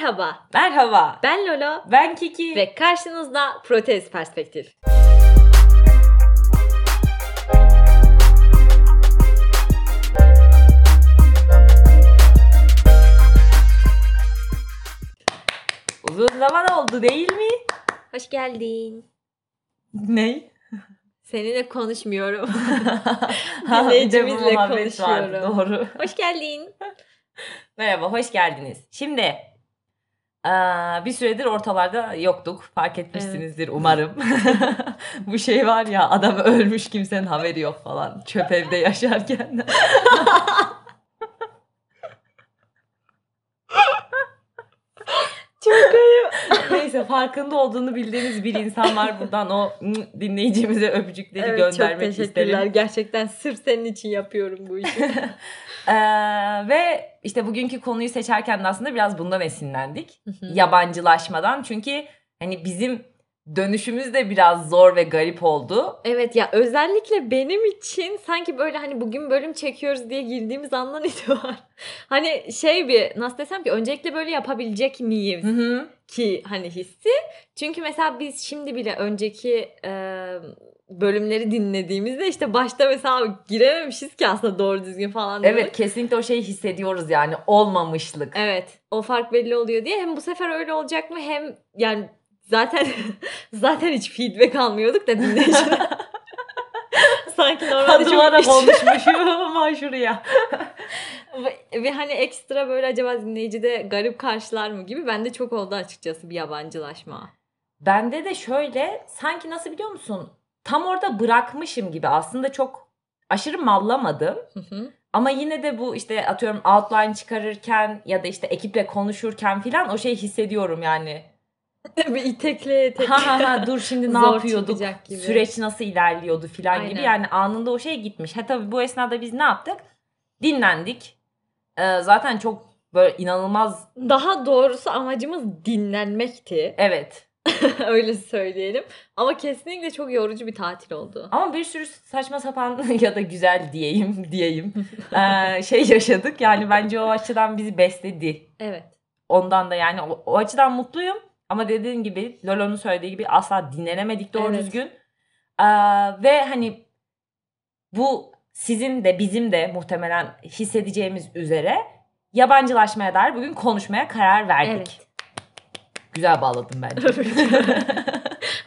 Merhaba, Merhaba. ben Lolo Ben Kiki. ve karşınızda Protez Perspektif. Uzun zaman oldu değil mi? Hoş geldin. Ney? Seninle konuşmuyorum. Dinleyicimizle konuşuyorum. Doğru. Hoş geldin. Merhaba, hoş geldiniz. Şimdi bir süredir ortalarda yoktuk. Fark etmişsinizdir umarım. Bu şey var ya adam ölmüş kimsenin haberi yok falan. Çöp evde yaşarken. Çok ayıp. Neyse farkında olduğunu bildiğimiz bir insan var. Buradan o dinleyicimize öpücükleri Evet, çok göndermek teşekkürler. isterim. Gerçekten sırf senin için yapıyorum bu işi. Ee, ve işte bugünkü konuyu seçerken de aslında biraz bundan esinlendik. Yabancılaşmadan. Çünkü hani bizim dönüşümüz de biraz zor ve garip oldu. Evet ya özellikle benim için sanki böyle hani bugün bölüm çekiyoruz diye girdiğimiz andan itibaren hani şey bir nasıl desem ki öncelikle böyle yapabilecek miyiz Hı hı. Ki hani hissi. Çünkü mesela biz şimdi bile önceki e, bölümleri dinlediğimizde işte başta mesela girememişiz ki aslında doğru düzgün falan. Evet diyorduk. kesinlikle o şeyi hissediyoruz yani olmamışlık. Evet o fark belli oluyor diye hem bu sefer öyle olacak mı hem yani zaten zaten hiç feedback almıyorduk da dinleyiciler. Sanki normalde çok Duvara iç- konuşmuşum ama şuraya. ve, ve hani ekstra böyle acaba dinleyici de garip karşılar mı gibi bende çok oldu açıkçası bir yabancılaşma. Bende de şöyle sanki nasıl biliyor musun? Tam orada bırakmışım gibi aslında çok aşırı mallamadım. Hı hı. Ama yine de bu işte atıyorum outline çıkarırken ya da işte ekiple konuşurken filan o şeyi hissediyorum yani. bir itekle itekle. ha ha ha dur şimdi ne yapıyorduk? gibi. Süreç nasıl ilerliyordu filan gibi. Yani anında o şey gitmiş. Ha tabii bu esnada biz ne yaptık? Dinlendik. Ee, zaten çok böyle inanılmaz Daha doğrusu amacımız dinlenmekti. evet. Öyle söyleyelim. Ama kesinlikle çok yorucu bir tatil oldu. Ama bir sürü saçma sapan ya da güzel diyeyim diyeyim ee, şey yaşadık. Yani bence o açıdan bizi besledi. Evet. Ondan da yani o, o açıdan mutluyum. Ama dediğin gibi Lolo'nun söylediği gibi asla dinlenemedik doğru Evet. düzgün. Ee, ve hani bu sizin de bizim de muhtemelen hissedeceğimiz üzere yabancılaşmaya dair bugün konuşmaya karar verdik. Evet. Güzel bağladım bence.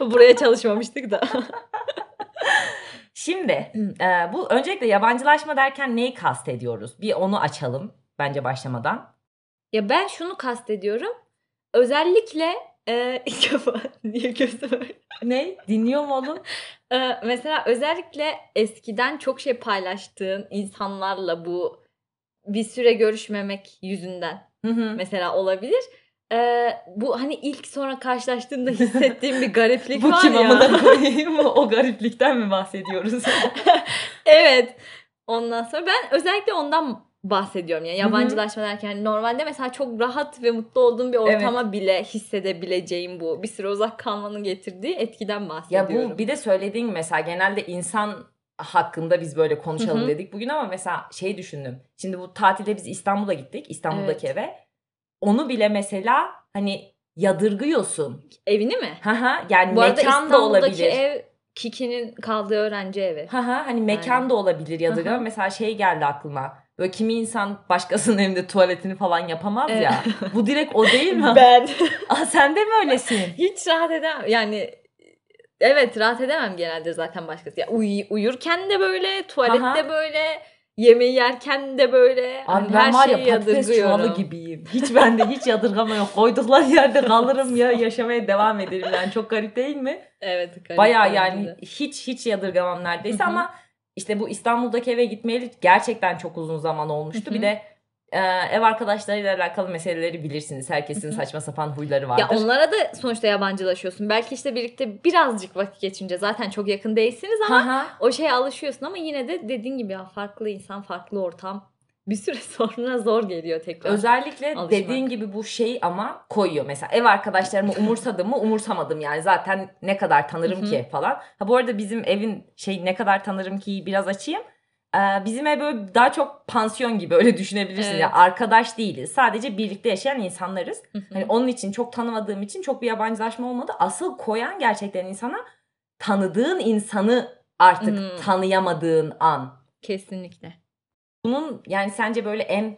Buraya çalışmamıştık da. Şimdi e, bu öncelikle yabancılaşma derken neyi kastediyoruz? Bir onu açalım bence başlamadan. ya ben şunu kastediyorum. Özellikle e, ilk defa niye gözüm? Ne? Dinliyor mu oğlum? E, mesela özellikle eskiden çok şey paylaştığın insanlarla bu bir süre görüşmemek yüzünden Hı hı. mesela olabilir. E, bu hani ilk sonra karşılaştığında hissettiğim bir gariplik Bu var kim ya. amına koyayım? O gariplikten mi bahsediyoruz? Evet. Ondan sonra ben özellikle ondan bahsediyorum. Yani Hı hı. yabancılaşma derken hani normalde mesela çok rahat ve mutlu olduğum bir ortama bile hissedebileceğim bu. Bir süre uzak kalmanın getirdiği etkiden ya bahsediyorum. bu bir de söylediğin mesela genelde insan hakkında biz böyle konuşalım Hı hı. dedik bugün ama mesela şey düşündüm. Şimdi bu tatilde biz İstanbul'a gittik. İstanbul'daki eve. Onu bile mesela hani yadırgıyorsun. Evini mi? Haha yani Bu mekan da İstanbul'daki olabilir. ev Kiki'nin kaldığı öğrenci evi. Haha hani mekan Aynen. da olabilir yadırgama. Hı hı. Mesela şey geldi aklıma. Böyle kimi insan başkasının evinde tuvaletini falan yapamaz ya. Bu direkt o değil mi? Ben Aa, sen de mi öylesin? hiç rahat edemem. Yani evet rahat edemem genelde zaten başkası. Ya uy- uyurken de böyle, tuvalette Aha. böyle, yemeği yerken de böyle. Abi Hani ben var ya patates çuvalı gibiyim. Hiç bende hiç yadırgama yok. Koydukları yerde kalırım ya yaşamaya devam ederim. Yani çok garip değil mi? Evet. garip Baya yani de. hiç hiç yadırgamam neredeyse ama işte bu İstanbul'daki eve gitmeyeli gerçekten çok uzun zaman olmuştu. Hı hı. Bir de e, ev arkadaşlarıyla alakalı meseleleri bilirsiniz. Herkesin Hı hı. saçma sapan huyları vardır. Ya onlara da sonuçta yabancılaşıyorsun. Belki işte birlikte birazcık vakit geçince zaten çok yakın değilsiniz ama Haha. o şeye alışıyorsun ama yine de dediğin gibi ya farklı insan, farklı ortam. Bir süre sonra zor geliyor tekrar. Özellikle Alışmak. dediğin gibi bu şey ama koyuyor. Mesela ev arkadaşlarımı umursadım mı umursamadım yani. Zaten ne kadar tanırım ki falan. Ha bu arada bizim evin şey ne kadar tanırım ki biraz açayım. Ee, bizim ev böyle daha çok pansiyon gibi öyle düşünebilirsin. Evet. Ya arkadaş değiliz. Sadece birlikte yaşayan insanlarız. Hani onun için çok tanımadığım için çok bir yabancılaşma olmadı. Asıl koyan gerçekten insana tanıdığın insanı artık tanıyamadığın an. Kesinlikle. Bunun yani sence böyle en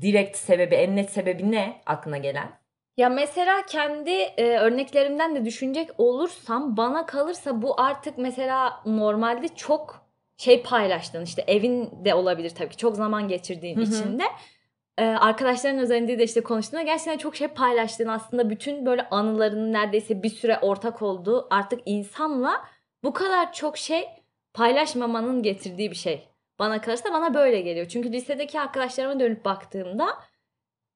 direkt sebebi, en net sebebi ne aklına gelen? Ya mesela kendi e, örneklerimden de düşünecek olursam bana kalırsa bu artık mesela normalde çok şey paylaştığın işte evinde olabilir tabii ki çok zaman geçirdiğin içinde e, arkadaşların üzerinde de işte konuştuğunda gerçekten çok şey paylaştığın aslında bütün böyle anılarının neredeyse bir süre ortak olduğu artık insanla bu kadar çok şey paylaşmamanın getirdiği bir şey. Bana kalırsa bana böyle geliyor. Çünkü lisedeki arkadaşlarıma dönüp baktığımda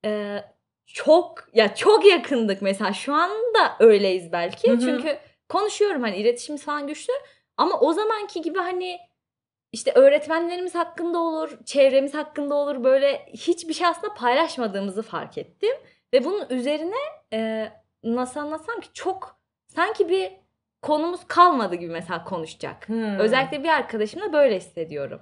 e, çok ya çok yakındık mesela şu anda öyleyiz belki. Hı hı. Çünkü konuşuyorum hani iletişimimiz falan güçlü ama o zamanki gibi hani işte öğretmenlerimiz hakkında olur, çevremiz hakkında olur böyle hiçbir şey aslında paylaşmadığımızı fark ettim. Ve bunun üzerine e, nasıl anlatsam ki çok sanki bir konumuz kalmadı gibi mesela konuşacak. Hmm. Özellikle bir arkadaşımla böyle hissediyorum.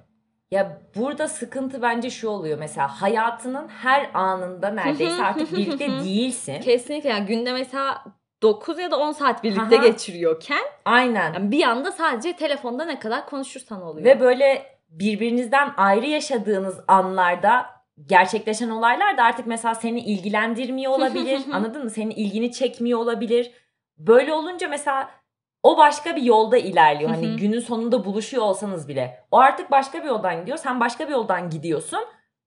Ya burada sıkıntı bence şu oluyor mesela hayatının her anında neredeyse artık birlikte değilsin. Kesinlikle yani günde mesela 9 ya da 10 saat birlikte Aha. geçiriyorken Aynen. yani bir anda sadece telefonda ne kadar konuşursan oluyor. Ve böyle birbirinizden ayrı yaşadığınız anlarda gerçekleşen olaylar da artık mesela seni ilgilendirmiyor olabilir. anladın mı? Senin ilgini çekmiyor olabilir. Böyle olunca mesela o başka bir yolda ilerliyor. Hani günün sonunda buluşuyor olsanız bile. O artık başka bir yoldan gidiyor. Sen başka bir yoldan gidiyorsun.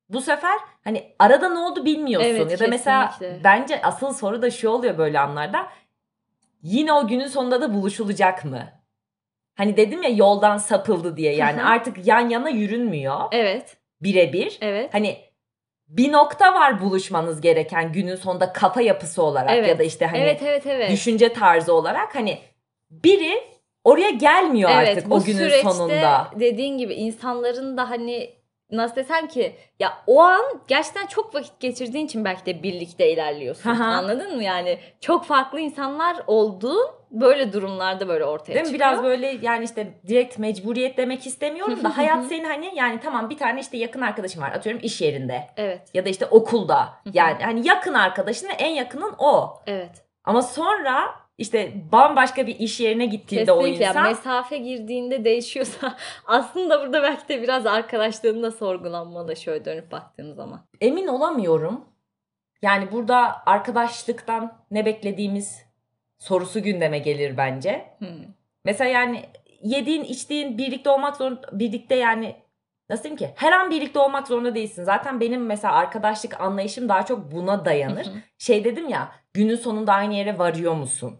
Bu sefer hani arada ne oldu bilmiyorsun. Evet, ya da mesela kesinlikle. bence asıl soru da şu oluyor böyle anlarda. Yine o günün sonunda da buluşulacak mı? Hani dedim ya yoldan sapıldı diye yani artık yan yana yürünmüyor Evet, birebir. evet. Hani bir nokta var buluşmanız gereken günün sonunda kafa yapısı olarak Evet. ya da işte hani evet, evet, evet. düşünce tarzı olarak hani biri oraya gelmiyor evet, artık o günün süreçte sonunda. dediğin gibi insanların da hani nasıl desem ki ya o an gerçekten çok vakit geçirdiğin için belki de birlikte ilerliyorsun. Hı. Anladın mı? Yani çok farklı insanlar olduğun böyle durumlarda böyle ortaya Değil mi? çıkıyor. Biraz böyle yani işte direkt mecburiyet demek istemiyorum da hayat senin hani yani tamam bir tane işte yakın arkadaşım var atıyorum iş yerinde Evet, ya da işte okulda. Yani hani yakın arkadaşın ve en yakının o. evet. Ama sonra işte bambaşka bir iş yerine gittiğinde o Kesinlikle. insan Mesafe girdiğinde değişiyorsa aslında burada belki de biraz arkadaşlığın da sorgulanmalı şöyle dönüp baktığın zaman. emin olamıyorum. Yani burada arkadaşlıktan ne beklediğimiz sorusu gündeme gelir bence. Hmm. Mesela yani yediğin içtiğin birlikte olmak zorunda birlikte yani nasıl diyeyim ki her an birlikte olmak zorunda değilsin. Zaten benim mesela arkadaşlık anlayışım daha çok buna dayanır. şey dedim ya günün sonunda aynı yere varıyor musun?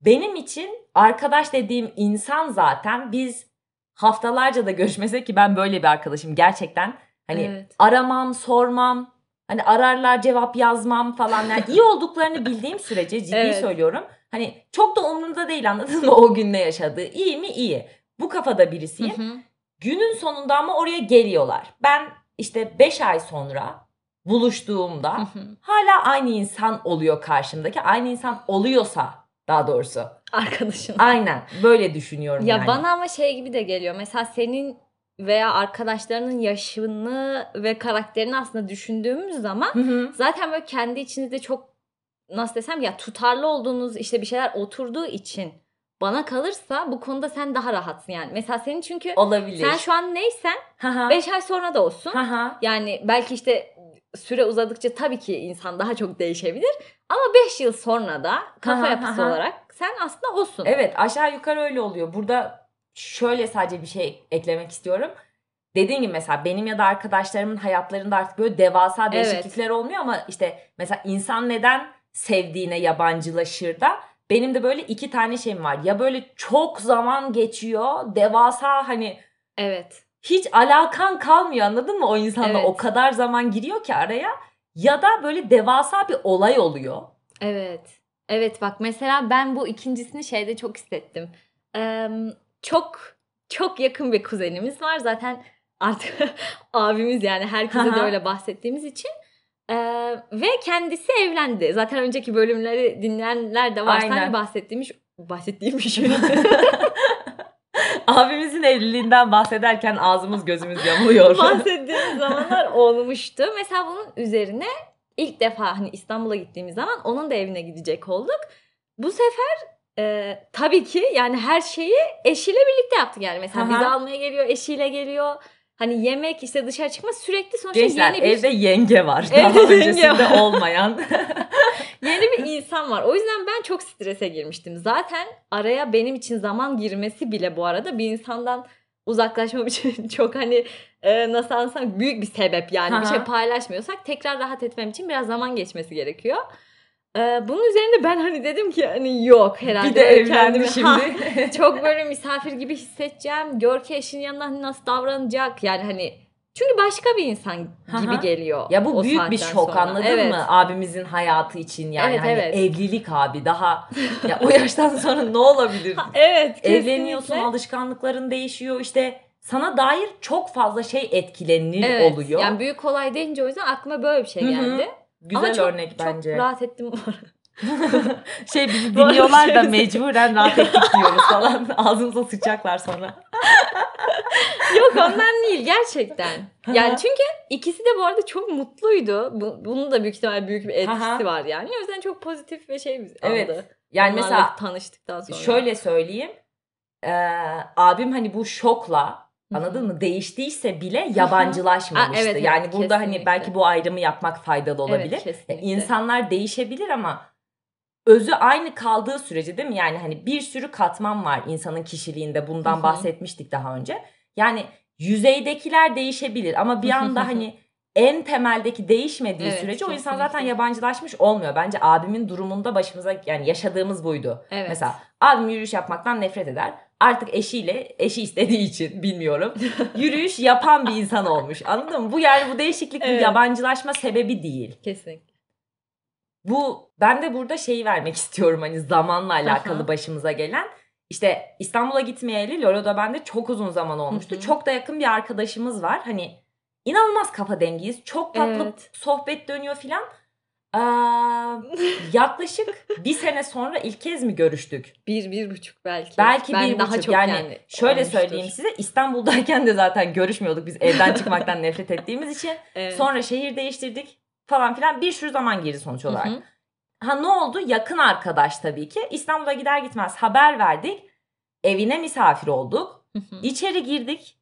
Benim için arkadaş dediğim insan zaten biz haftalarca da görüşmesek ki ben böyle bir arkadaşım gerçekten hani Evet. aramam sormam hani ararlar cevap yazmam falan yani iyi olduklarını bildiğim sürece ciddi Evet. söylüyorum hani çok da umurumda değil anladın mı o gün ne yaşadığı iyi mi iyi bu kafada birisiyim Hı hı. Günün sonunda ama oraya geliyorlar. Ben işte 5 ay sonra buluştuğumda Hı hı. hala aynı insan oluyor karşımdaki. Aynı insan oluyorsa daha doğrusu. Arkadaşın. Aynen böyle düşünüyorum Ya yani. bana ama şey gibi de geliyor. Mesela senin veya arkadaşlarının yaşını ve karakterini aslında düşündüğümüz zaman Hı hı. zaten böyle kendi içinizde çok nasıl desem ya tutarlı olduğunuz işte bir şeyler oturduğu için bana kalırsa bu konuda sen daha rahatsın yani. Mesela senin çünkü Olabilir. sen şu an neysen Hı hı. 5 ay sonra da olsun. Hı. Yani belki işte süre uzadıkça tabii ki insan daha çok değişebilir. Ama 5 yıl sonra da kafa Aha, yapısı aha. olarak sen aslında olsun. Evet aşağı yukarı öyle oluyor. Burada şöyle sadece bir şey eklemek istiyorum. Dediğim gibi mesela benim ya da arkadaşlarımın hayatlarında artık böyle devasa Evet. değişiklikler olmuyor ama işte mesela insan neden sevdiğine yabancılaşır da benim de böyle iki tane şeyim var. Ya böyle çok zaman geçiyor devasa hani Evet. hiç alakan kalmıyor anladın mı o insanla Evet. o kadar zaman giriyor ki araya ya da böyle devasa bir olay oluyor. Evet. Evet bak mesela ben bu ikincisini şeyde çok hissettim. Ee, çok çok yakın bir kuzenimiz var zaten artık abimiz yani herkese de öyle bahsettiğimiz için. Ee, ve kendisi evlendi. Zaten önceki bölümleri dinleyenler de varsa Aynen. hani bahsettiğimiz bahsettiğim şey. Abimizin evliliğinden bahsederken ağzımız gözümüz yamuluyor. bahsettiğimiz zamanlar olmuştu. Mesela bunun üzerine ilk defa hani İstanbul'a gittiğimiz zaman onun da evine gidecek olduk. Bu sefer e, tabii ki yani her şeyi eşiyle birlikte yaptık yani. Mesela Aha. bizi almaya geliyor, eşiyle geliyor. Hani yemek işte dışarı çıkma sürekli sonuçta Gençler yeni bir evde yenge var. Evde Daha yenge öncesinde var. olmayan. yeni bir insan var. O yüzden ben çok strese girmiştim. Zaten araya benim için zaman girmesi bile bu arada bir insandan uzaklaşmam için çok hani e, nasıl anlatsam büyük bir sebep yani. Bir Aha. şey paylaşmıyorsak tekrar rahat etmem için biraz zaman geçmesi gerekiyor. E, bunun üzerine ben hani dedim ki hani yok herhalde bir de evlendi kendimi- Ha, şimdi. çok böyle misafir gibi hissedeceğim. Gör ki eşinin yanında hani nasıl davranacak yani hani çünkü başka bir insan gibi Aha. geliyor. Ya bu büyük bir şok sonra. anladın Evet. mı? Abimizin hayatı için yani Evet, hani evet. evlilik abi daha ya o yaştan sonra ne olabilir? Ha, evet. Evleniyorsun, kesinlikle. alışkanlıkların değişiyor işte sana dair çok fazla şey etkilenir Evet. oluyor. Yani büyük olay deyince o yüzden aklıma böyle bir şey Hı hı. Güzel Ama çok, örnek çok bence. rahat ettim bu şey bizi dinliyorlar şey da söyleyeyim. mecburen rahat ettik diyoruz falan. Ağzımıza sıçacaklar sonra. Yok ondan değil gerçekten. Yani çünkü ikisi de bu arada çok mutluydu. Bu, bunun da büyük ihtimal büyük bir etkisi var yani. O yüzden çok pozitif bir şey Evet. aldı. Yani Onlarla mesela tanıştıktan sonra. şöyle söyleyeyim. Ee, abim hani bu şokla Anladın mı? Değiştiyse bile yabancılaşmamıştı. Aa, evet, yani evet, burada hani kesinlikle. belki bu ayrımı yapmak faydalı olabilir. Evet, Ya kesinlikle. İnsanlar değişebilir ama özü aynı kaldığı sürece değil mi? Yani hani bir sürü katman var insanın kişiliğinde. Bundan bahsetmiştik daha önce. Yani yüzeydekiler değişebilir ama bir anda hani en temeldeki değişmediği Evet, sürece o insan kesinlikle. zaten yabancılaşmış olmuyor. Bence abimin durumunda başımıza yani yaşadığımız buydu. Evet. Mesela abim yürüyüş yapmaktan nefret eder. Artık eşiyle, eşi istediği için bilmiyorum. yürüyüş yapan bir insan olmuş. Anladın mı? Bu yani bu değişiklik bir Evet. yabancılaşma sebebi değil. Kesinlikle. Bu ben de burada şeyi vermek istiyorum hani zamanla alakalı Aha. başımıza gelen. İşte İstanbul'a gitmeyeli Lolo'da bende çok uzun zaman olmuştu. Hı hı. Çok da yakın bir arkadaşımız var. Hani inanılmaz kafa dengiyiz. Çok tatlı Evet. sohbet dönüyor filan. Aa, yaklaşık bir sene sonra ilk kez mi görüştük? Bir, bir buçuk belki. Belki Ben bir daha buçuk çok yani, şöyle olmuştur. söyleyeyim size İstanbul'dayken de zaten görüşmüyorduk biz evden çıkmaktan nefret ettiğimiz için. Evet. Sonra şehir değiştirdik falan filan bir sürü zaman girdi sonuç Hı olarak. hı. Ha ne oldu? Yakın arkadaş tabii ki. İstanbul'a gider gitmez haber verdik. Evine misafir olduk. Hı hı. İçeri girdik.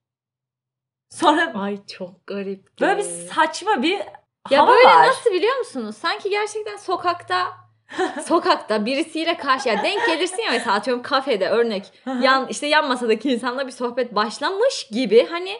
Sonra Ay çok garip. böyle bir saçma bir Ya hava böyle var. nasıl biliyor musunuz? Sanki gerçekten sokakta sokakta birisiyle karşı ya denk gelirsin ya mesela atıyorum kafede örnek yan işte yan masadaki insanla bir sohbet başlamış gibi hani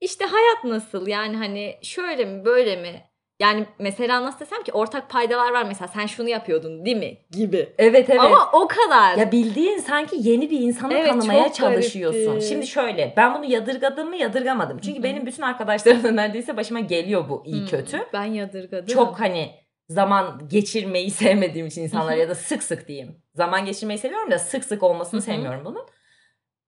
işte hayat nasıl yani hani şöyle mi böyle mi yani mesela nasıl desem ki ortak paydalar var mesela sen şunu yapıyordun değil mi gibi. Evet evet. Ama o kadar. Ya bildiğin sanki yeni bir insanı Evet, tanımaya çalışıyorsun. garipti. Şimdi şöyle ben bunu yadırgadım mı yadırgamadım. Çünkü Hı hı. benim bütün arkadaşlarımın neredeyse başıma geliyor bu iyi Hmm, kötü. Ben yadırgadım. Çok hani zaman geçirmeyi sevmediğim için insanlar Hı hı. ya da sık sık diyeyim. Zaman geçirmeyi seviyorum da sık sık olmasını Hı hı. sevmiyorum bunun.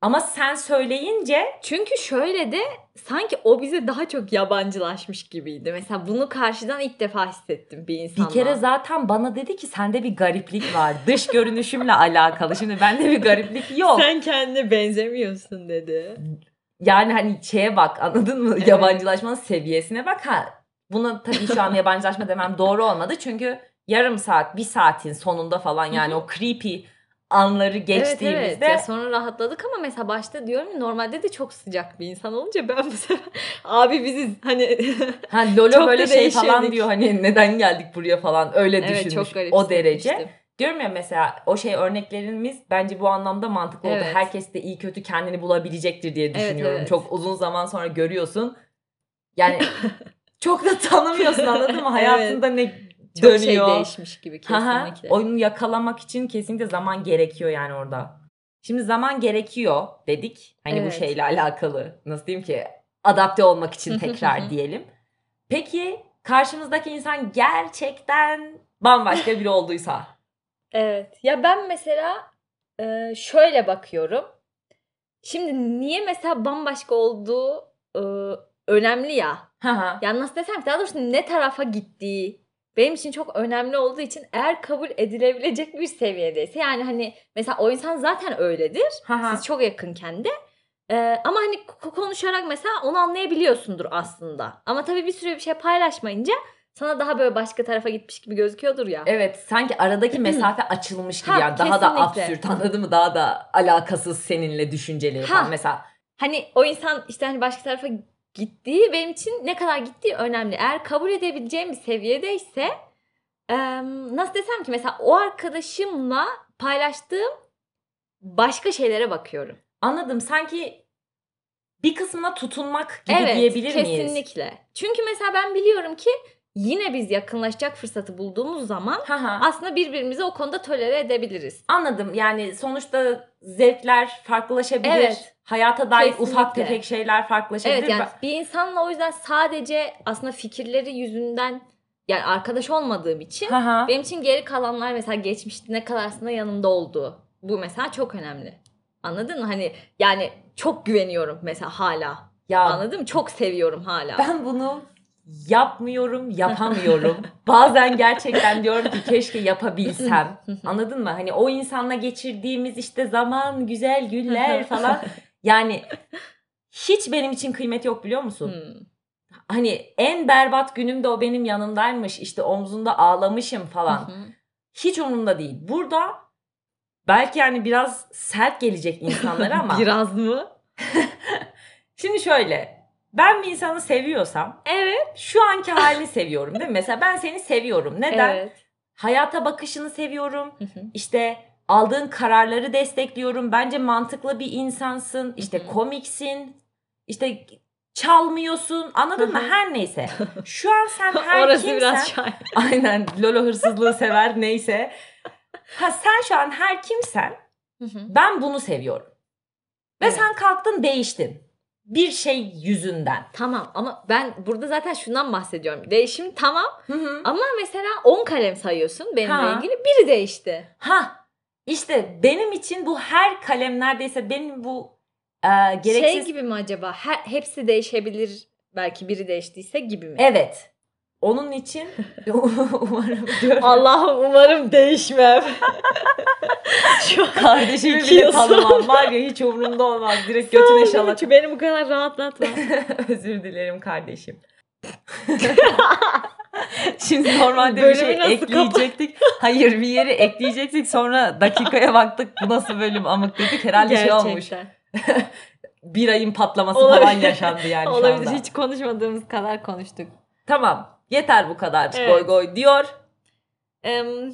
Ama sen söyleyince Çünkü şöyle de sanki o bize daha çok yabancılaşmış gibiydi. Mesela bunu karşıdan ilk defa hissettim bir insanla. bir kere zaten bana dedi ki sende bir gariplik var. Dış görünüşümle alakalı. Şimdi bende bir gariplik yok. Sen kendine benzemiyorsun dedi. Yani hani şeye bak anladın mı? Evet. Yabancılaşmanın seviyesine bak. Ha, buna tabii şu an yabancılaşma demem doğru olmadı. Çünkü yarım saat, bir saatin sonunda falan yani o creepy anları geçtiğimizde Evet evet. Ya sonra rahatladık ama mesela başta diyorum ya normalde de çok sıcak bir insan olunca ben bu sefer abi bizi hani ha, Lolo Çok böyle şey falan diyor hani neden geldik buraya falan öyle evet düşünmüş çok garip o derece. hissetmiştim. Diyorum ya mesela o şey örneklerimiz bence bu anlamda mantıklı oldu. Evet. Herkes de iyi kötü kendini bulabilecektir diye Evet, düşünüyorum. evet. Çok uzun zaman sonra görüyorsun. Yani çok da tanımıyorsun anladın mı? Hayatında ne Çok dönüyor. şey değişmiş gibi kesinlikle. Oyunu yakalamak için kesinlikle zaman gerekiyor yani orada. Şimdi zaman gerekiyor dedik. Hani bu Evet. şeyle alakalı. Nasıl diyeyim ki? Adapte olmak için tekrar diyelim. Peki karşımızdaki insan gerçekten bambaşka biri olduysa? Evet. Ya ben mesela e, şöyle bakıyorum. Şimdi niye mesela bambaşka olduğu e, önemli ya. Ya nasıl desem ki daha doğrusu ne tarafa gittiği benim için çok önemli olduğu için eğer kabul edilebilecek bir seviyedeyse yani hani mesela o insan zaten öyledir. Siz çok yakınken de Ee, ama hani ko- konuşarak mesela onu anlayabiliyorsundur aslında. Ama tabii bir süre bir şey paylaşmayınca sana daha böyle başka tarafa gitmiş gibi gözüküyordur ya. Evet sanki aradaki mesafe açılmış gibi Ha, yani daha da kesinlikle. absürt anladın mı? Daha da alakasız seninle düşünceli Ha. falan mesela. Hani o insan işte hani başka tarafa gittiği benim için ne kadar gittiği önemli. Eğer kabul edebileceğim bir seviyedeyse em, nasıl desem ki mesela o arkadaşımla paylaştığım başka şeylere bakıyorum. Anladım sanki bir kısmına tutunmak gibi evet, diyebilir miyiz? kesinlikle. Çünkü mesela ben biliyorum ki yine biz yakınlaşacak fırsatı bulduğumuz zaman Ha ha. aslında birbirimizi o konuda tolere edebiliriz. Anladım yani sonuçta zevkler farklılaşabilir. Evet. Hayata dair Kesinlikle. ufak tefek şeyler farklılaşabilir. Evet yani bir insanla o yüzden sadece aslında fikirleri yüzünden yani arkadaş olmadığım için Ha ha. benim için geri kalanlar mesela geçmişte ne kadar aslında yanımda oldu. Bu mesela çok önemli. Anladın mı? Hani yani çok güveniyorum mesela hala. Ya Anladın mı? Çok seviyorum hala. ben bunu yapmıyorum, yapamıyorum. Bazen gerçekten diyorum ki keşke yapabilsem. Anladın mı? Hani o insanla geçirdiğimiz işte zaman, güzel günler falan. Yani hiç benim için kıymet yok biliyor musun? Hmm. Hani en berbat günümde o benim yanımdaymış. işte omzunda ağlamışım falan. Hı hı. Hiç umurumda değil. Burada belki yani biraz sert gelecek insanlara ama Biraz mı? şimdi şöyle ben bir insanı seviyorsam Evet. şu anki halini seviyorum değil mi? Mesela ben seni seviyorum. Neden? Evet. Hayata bakışını seviyorum. Hı hı. İşte aldığın kararları destekliyorum. Bence mantıklı bir insansın. İşte Hı hı. komiksin. İşte çalmıyorsun. Anladın mı? Hı. Her neyse. Şu an sen her Orası kimsen biraz şahin. aynen lolo hırsızlığı sever neyse. Ha sen şu an her kimsen Hı hı. ben bunu seviyorum. Ve Evet. sen kalktın değiştin. Bir şey yüzünden. Tamam ama ben burada zaten şundan bahsediyorum. Değişim tamam Hı hı. ama mesela 10 kalem sayıyorsun benimle Ha. ilgili. Biri değişti. Ha işte benim için bu her kalem neredeyse benim bu e, gereksiz... Şey gibi mi acaba? Her, hepsi değişebilir. Belki biri değiştiyse gibi mi? Evet. Onun için umarım diyorum. Allah'ım umarım değişmem. Şu Kardeşimi bile Çekiyorsun. tanımam. Var ya hiç umurumda olmaz. Direkt götüne şalak. Beni bu kadar rahatlatma. Özür dilerim kardeşim. Şimdi normalde bir Bölümü şey nasıl ekleyecektik. Hayır bir yeri ekleyecektik. Sonra dakikaya baktık. Bu nasıl bölüm amık dedik. Herhalde şey olmuş. Gerçekten. Bir ayın patlaması Olabilir. falan yaşandı yani şu Olabilir. anda. Hiç konuşmadığımız kadar konuştuk. Tamam. Yeter bu kadar Evet. goy goy diyor.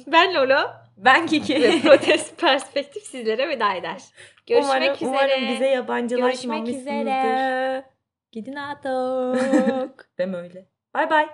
Ben Lolo. Ben Ve Kiki. Protest Perspektif sizlere veda eder. Görüşmek umarım, üzere. Umarım bize yabancılaşmamışsınızdır. Görüşmek üzere. Gidin artık. Deme öyle. Bay bay.